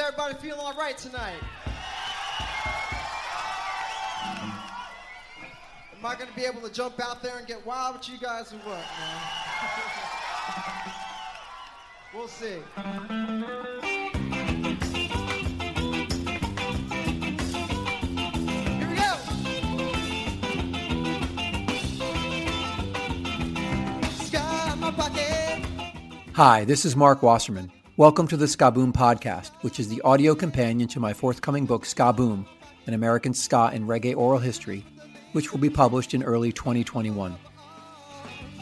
Everybody feeling all right tonight? Am I going to be able to jump out there and get wild with you guys or what, man? we'll see. Here we go. Hi, this is Mark Wasserman. Welcome to the Ska Boom Podcast, which is the audio companion to my forthcoming book, Ska Boom An American Ska and Reggae Oral History, which will be published in early 2021.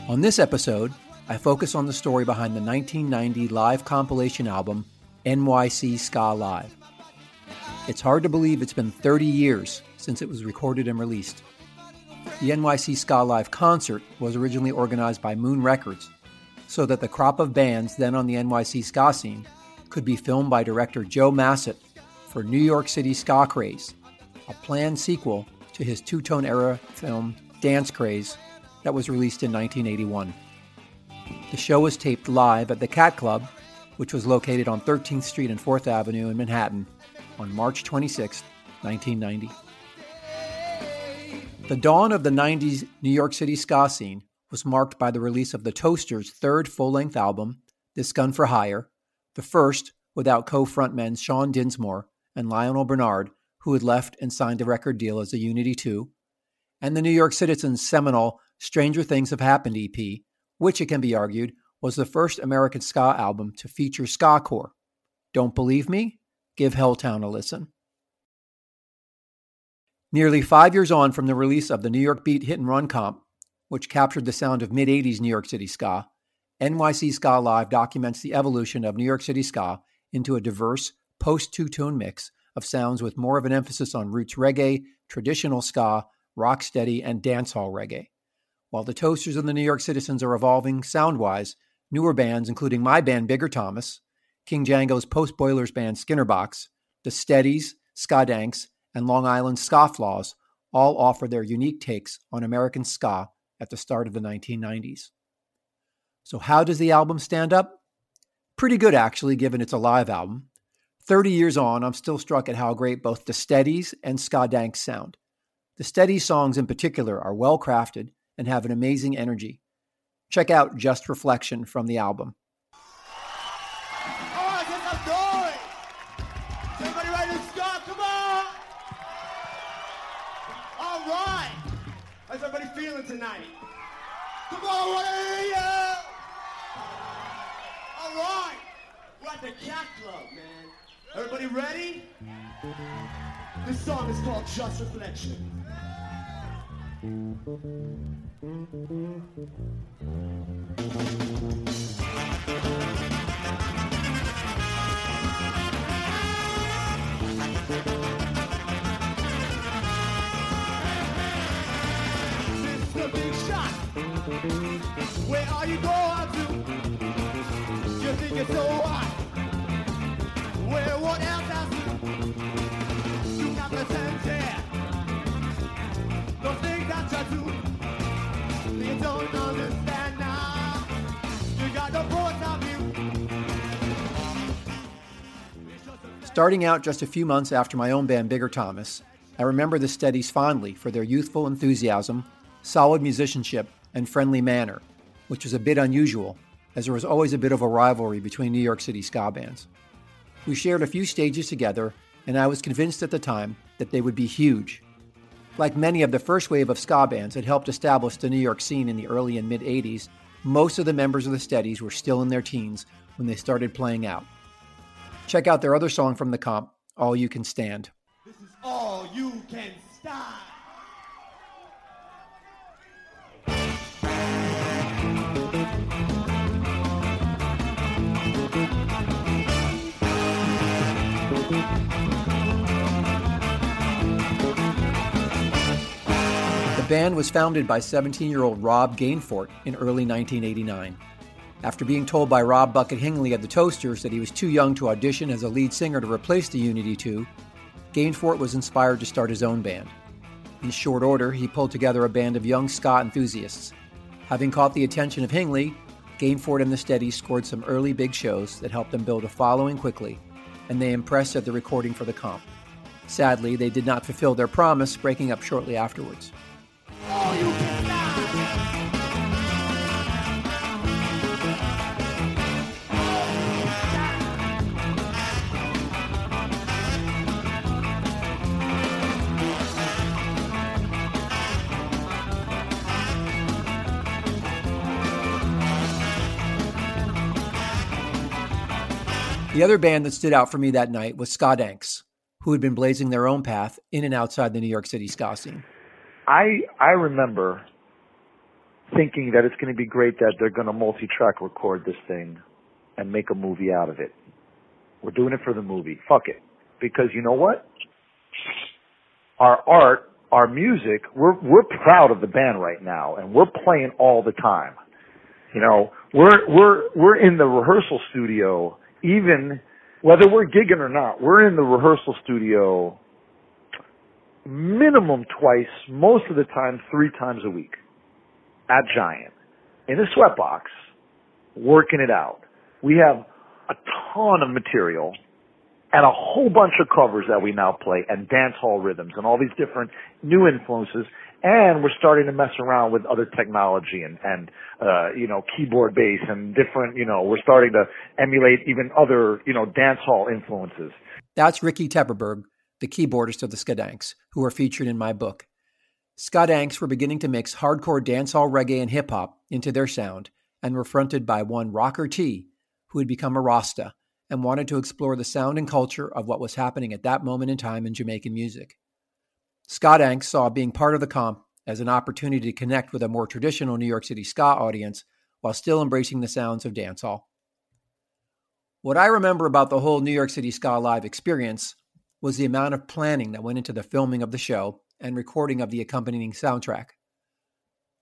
On this episode, I focus on the story behind the 1990 live compilation album, NYC Ska Live. It's hard to believe it's been 30 years since it was recorded and released. The NYC Ska Live concert was originally organized by Moon Records so that the crop of bands then on the NYC ska scene could be filmed by director Joe Massot for New York City Ska Craze, a planned sequel to his two tone era film Dance Craze that was released in 1981. The show was taped live at the Cat Club, which was located on 13th Street and 4th Avenue in Manhattan on March 26, 1990. The dawn of the 90s New York City ska scene was marked by the release of the Toasters' third full length album, This Gun for Hire, the first without co frontmen Sean Dinsmore and Lionel Bernard, who had left and signed a record deal as a Unity 2, and the New York Citizens' seminal Stranger Things Have Happened EP, which it can be argued was the first American ska album to feature ska core. Don't believe me? Give Helltown a listen. Nearly five years on from the release of the New York Beat Hit and Run comp, which captured the sound of mid 80s New York City ska, NYC Ska Live documents the evolution of New York City ska into a diverse, post two tone mix of sounds with more of an emphasis on roots reggae, traditional ska, rocksteady, and dancehall reggae. While the Toasters and the New York Citizens are evolving sound wise, newer bands, including my band Bigger Thomas, King Django's post Boilers band Skinnerbox, the Steadys, Ska Danks, and Long Island Scofflaws all offer their unique takes on American ska at the start of the 1990s. So, how does the album stand up? Pretty good, actually, given it's a live album. 30 years on, I'm still struck at how great both the Steadys and Skadanks sound. The Steady songs in particular are well crafted and have an amazing energy. Check out Just Reflection from the album. Feeling tonight? Come on, you. All right. We're at the Cat Club, man. Everybody ready? This song is called Just Reflection. Mr. Starting out just a few months after my own band, Bigger Thomas, I remember the Steadys fondly for their youthful enthusiasm, solid musicianship, and friendly manner, which was a bit unusual, as there was always a bit of a rivalry between New York City ska bands. We shared a few stages together, and I was convinced at the time that they would be huge. Like many of the first wave of ska bands that helped establish the New York scene in the early and mid 80s, most of the members of the Steadys were still in their teens when they started playing out. Check out their other song from the comp, All You Can Stand. This is all you can stand. The band was founded by 17 year old Rob Gainfort in early 1989. After being told by Rob Bucket Hingley of the Toasters that he was too young to audition as a lead singer to replace the Unity 2, Gainfort was inspired to start his own band. In short order, he pulled together a band of young ska enthusiasts. Having caught the attention of Hingley, Gainfort and the Steadys scored some early big shows that helped them build a following quickly and they impressed at the recording for the comp. Sadly, they did not fulfill their promise, breaking up shortly afterwards. The other band that stood out for me that night was Skadanks, who had been blazing their own path in and outside the New York City ska scene. I I remember thinking that it's going to be great that they're going to multi-track record this thing and make a movie out of it. We're doing it for the movie. Fuck it. Because you know what? Our art, our music, we're we're proud of the band right now and we're playing all the time. You know, we're we're we're in the rehearsal studio even whether we're gigging or not, we're in the rehearsal studio minimum twice, most of the time three times a week at Giant in a sweatbox, working it out. We have a ton of material and a whole bunch of covers that we now play and dance hall rhythms and all these different new influences and we're starting to mess around with other technology and and uh you know keyboard bass and different you know we're starting to emulate even other you know dance hall influences. That's ricky tepperberg the keyboardist of the Skadanks who are featured in my book. Skadanks were beginning to mix hardcore dancehall reggae and hip hop into their sound and were fronted by one rocker t who had become a rasta and wanted to explore the sound and culture of what was happening at that moment in time in jamaican music Skadanks saw being part of the comp as an opportunity to connect with a more traditional New York City ska audience while still embracing the sounds of dancehall. What I remember about the whole New York City Ska Live experience was the amount of planning that went into the filming of the show and recording of the accompanying soundtrack.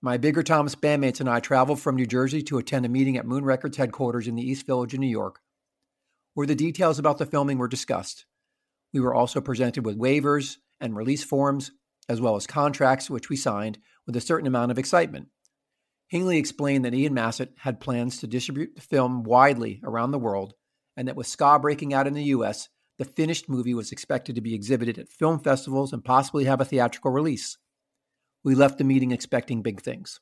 My Bigger Thomas bandmates and I traveled from New Jersey to attend a meeting at Moon Records headquarters in the East Village in New York, where the details about the filming were discussed. We were also presented with waivers, and release forms, as well as contracts which we signed with a certain amount of excitement. Hingley explained that Ian Massot had plans to distribute the film widely around the world, and that with ska breaking out in the US, the finished movie was expected to be exhibited at film festivals and possibly have a theatrical release. We left the meeting expecting big things.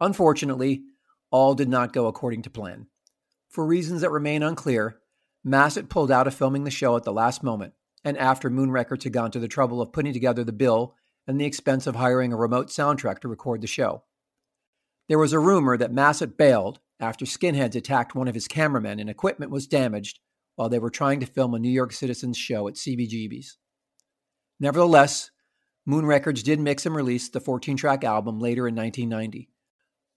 Unfortunately, all did not go according to plan. For reasons that remain unclear, Massot pulled out of filming the show at the last moment, and after Moon Records had gone to the trouble of putting together the bill and the expense of hiring a remote soundtrack to record the show. There was a rumor that Massot bailed after skinheads attacked one of his cameramen and equipment was damaged while they were trying to film a New York Citizens show at CBGB's. Nevertheless, Moon Records did mix and release the 14 track album later in 1990.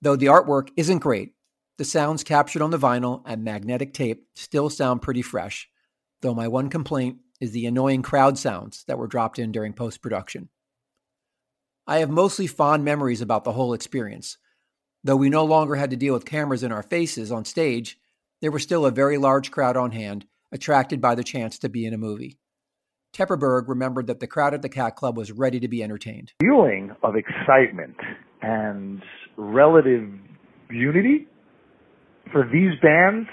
Though the artwork isn't great, the sounds captured on the vinyl and magnetic tape still sound pretty fresh, though my one complaint is the annoying crowd sounds that were dropped in during post production. I have mostly fond memories about the whole experience. Though we no longer had to deal with cameras in our faces on stage, there was still a very large crowd on hand, attracted by the chance to be in a movie. Tepperberg remembered that the crowd at the Cat Club was ready to be entertained. Feeling of excitement and relative unity for these bands.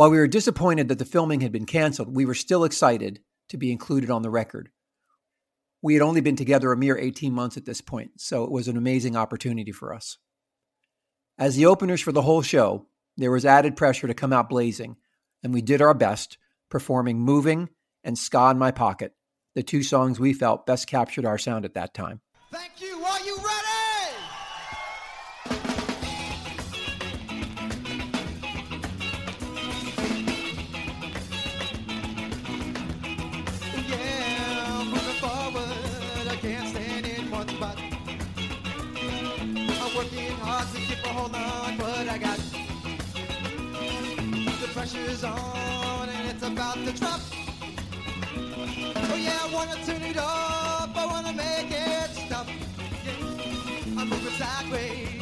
While we were disappointed that the filming had been canceled, we were still excited to be included on the record. We had only been together a mere 18 months at this point, so it was an amazing opportunity for us. As the openers for the whole show, there was added pressure to come out blazing, and we did our best, performing Moving and Ska in My Pocket, the two songs we felt best captured our sound at that time. Thank you. Hold on what I got. The pressure's on and it's about to drop. Oh yeah, I wanna turn it up, I wanna make it stop. I'm moving sideways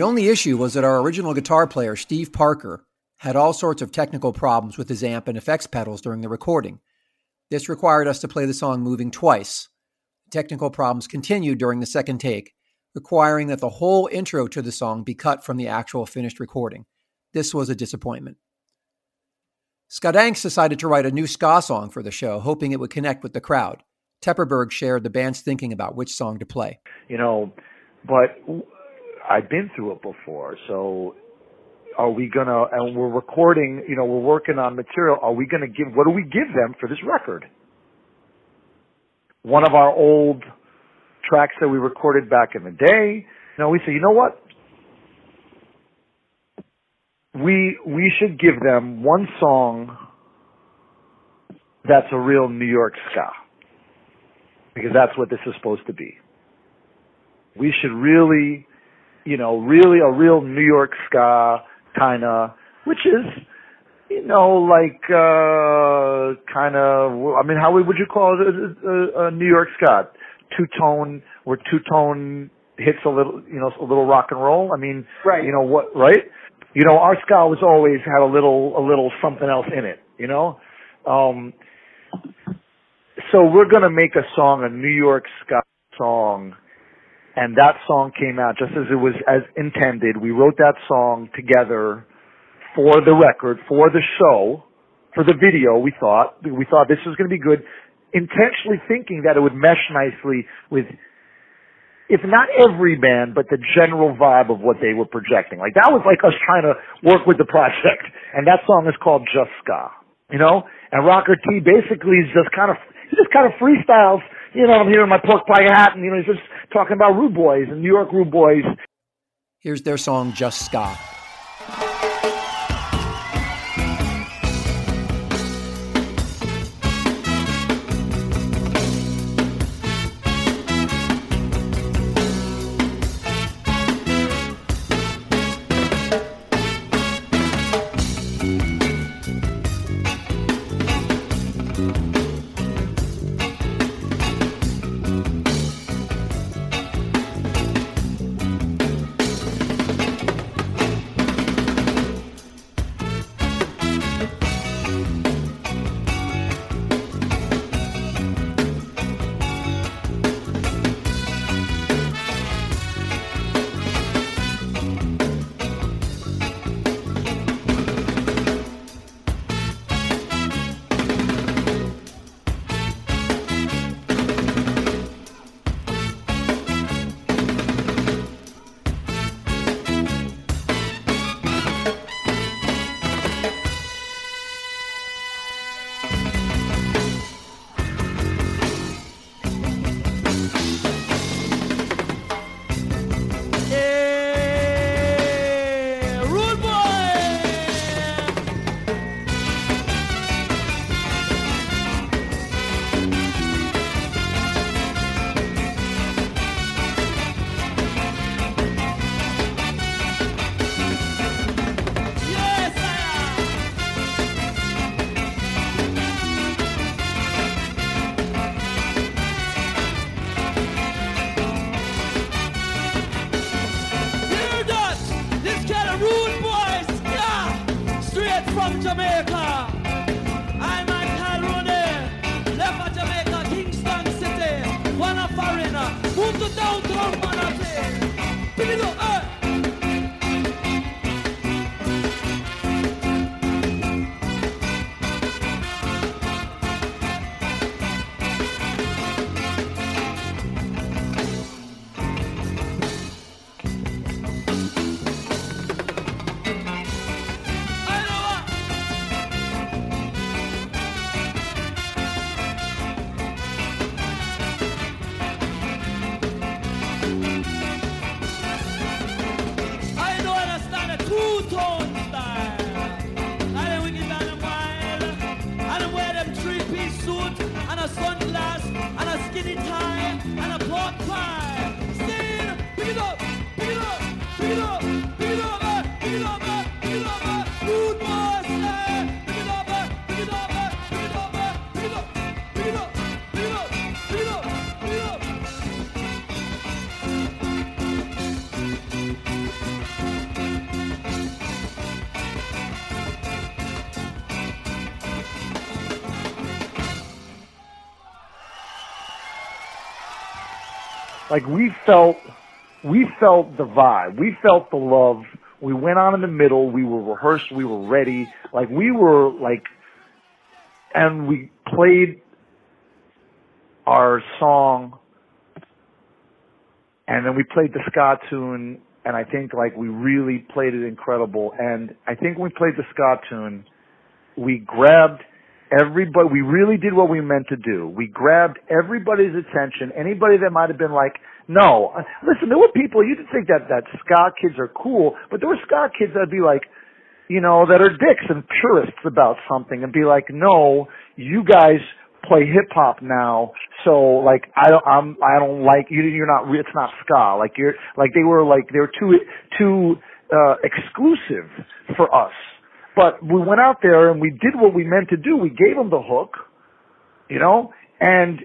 The only issue was that our original guitar player, Steve Parker, had all sorts of technical problems with his amp and effects pedals during the recording. This required us to play the song moving twice. Technical problems continued during the second take, requiring that the whole intro to the song be cut from the actual finished recording. This was a disappointment. Skadanks decided to write a new ska song for the show, hoping it would connect with the crowd. Tepperberg shared the band's thinking about which song to play. you know, but I've been through it before, so are we gonna, and we're recording, you know, we're working on material, are we gonna give, what do we give them for this record? One of our old tracks that we recorded back in the day, no, we say, you know what? We, we should give them one song that's a real New York ska. Because that's what this is supposed to be we should really, you know, really a real New York ska kind of, which is, you know, like uh kind of. I mean, how would you call it? A, a, a New York ska, two tone, where two tone hits a little, you know, a little rock and roll. I mean, Right. You know what? Right? You know, our ska was always had a little, a little something else in it. You know. Um, so we're gonna make a song, a New York ska song and that song came out just as it was as intended. We wrote that song together for the record, for the show, for the video. We thought we thought this was going to be good, intentionally thinking that it would mesh nicely with, if not every band, but the general vibe of what they were projecting. Like that was like us trying to work with the project, and that song is called Just Ska. You know, and Rocker T basically is just kind of he just kind of freestyles. You know, I'm here in my pork pie hat, and you know, he's just talking about Rude Boys and New York Rude Boys. Here's their song, Just Ska. Jamaica. Like we felt, we felt the vibe. We felt the love. We went on in the middle. We were rehearsed. We were ready. Like we were like, and we played our song, and then we played the ska tune. And I think like we really played it incredible. And I think when we played the ska tune, we grabbed everybody we really did what we meant to do. We grabbed everybody's attention. Anybody that might have been like no Uh, listen there were people you didn't think that that ska kids are cool but there were ska kids that'd be like you know that are dicks and purists about something and be like no you guys play hip hop now so like i don't i'm i don't like you you're not it's not ska. Like you're like they were like they were too too uh exclusive for us but we went out there and we did what we meant to do. We gave them the hook, you know, and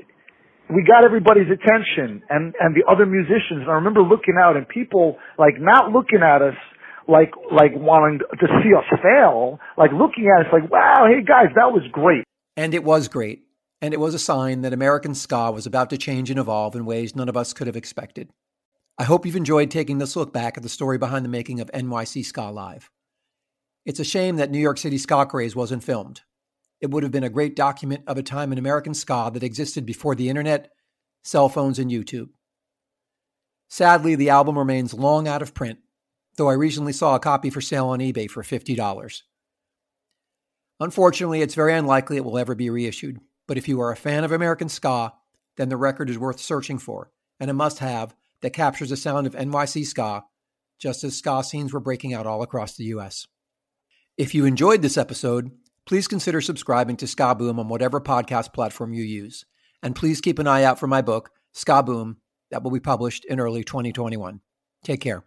we got everybody's attention and, and the other musicians. And I remember looking out and people like not looking at us like, like wanting to see us fail, like looking at us like, wow, hey guys, that was great. And it was great. And it was a sign that American ska was about to change and evolve in ways none of us could have expected. I hope you've enjoyed taking this look back at the story behind the making of NYC Ska Live. It's a shame that New York City ska craze wasn't filmed. It would have been a great document of a time in American ska that existed before the internet, cell phones, and YouTube. Sadly, the album remains long out of print, though I recently saw a copy for sale on eBay for $50. Unfortunately, it's very unlikely it will ever be reissued, but if you are a fan of American ska, then the record is worth searching for, and a must have that captures the sound of NYC ska, just as ska scenes were breaking out all across the US. If you enjoyed this episode, please consider subscribing to Ska Boom on whatever podcast platform you use. And please keep an eye out for my book, Ska Boom, that will be published in early 2021. Take care.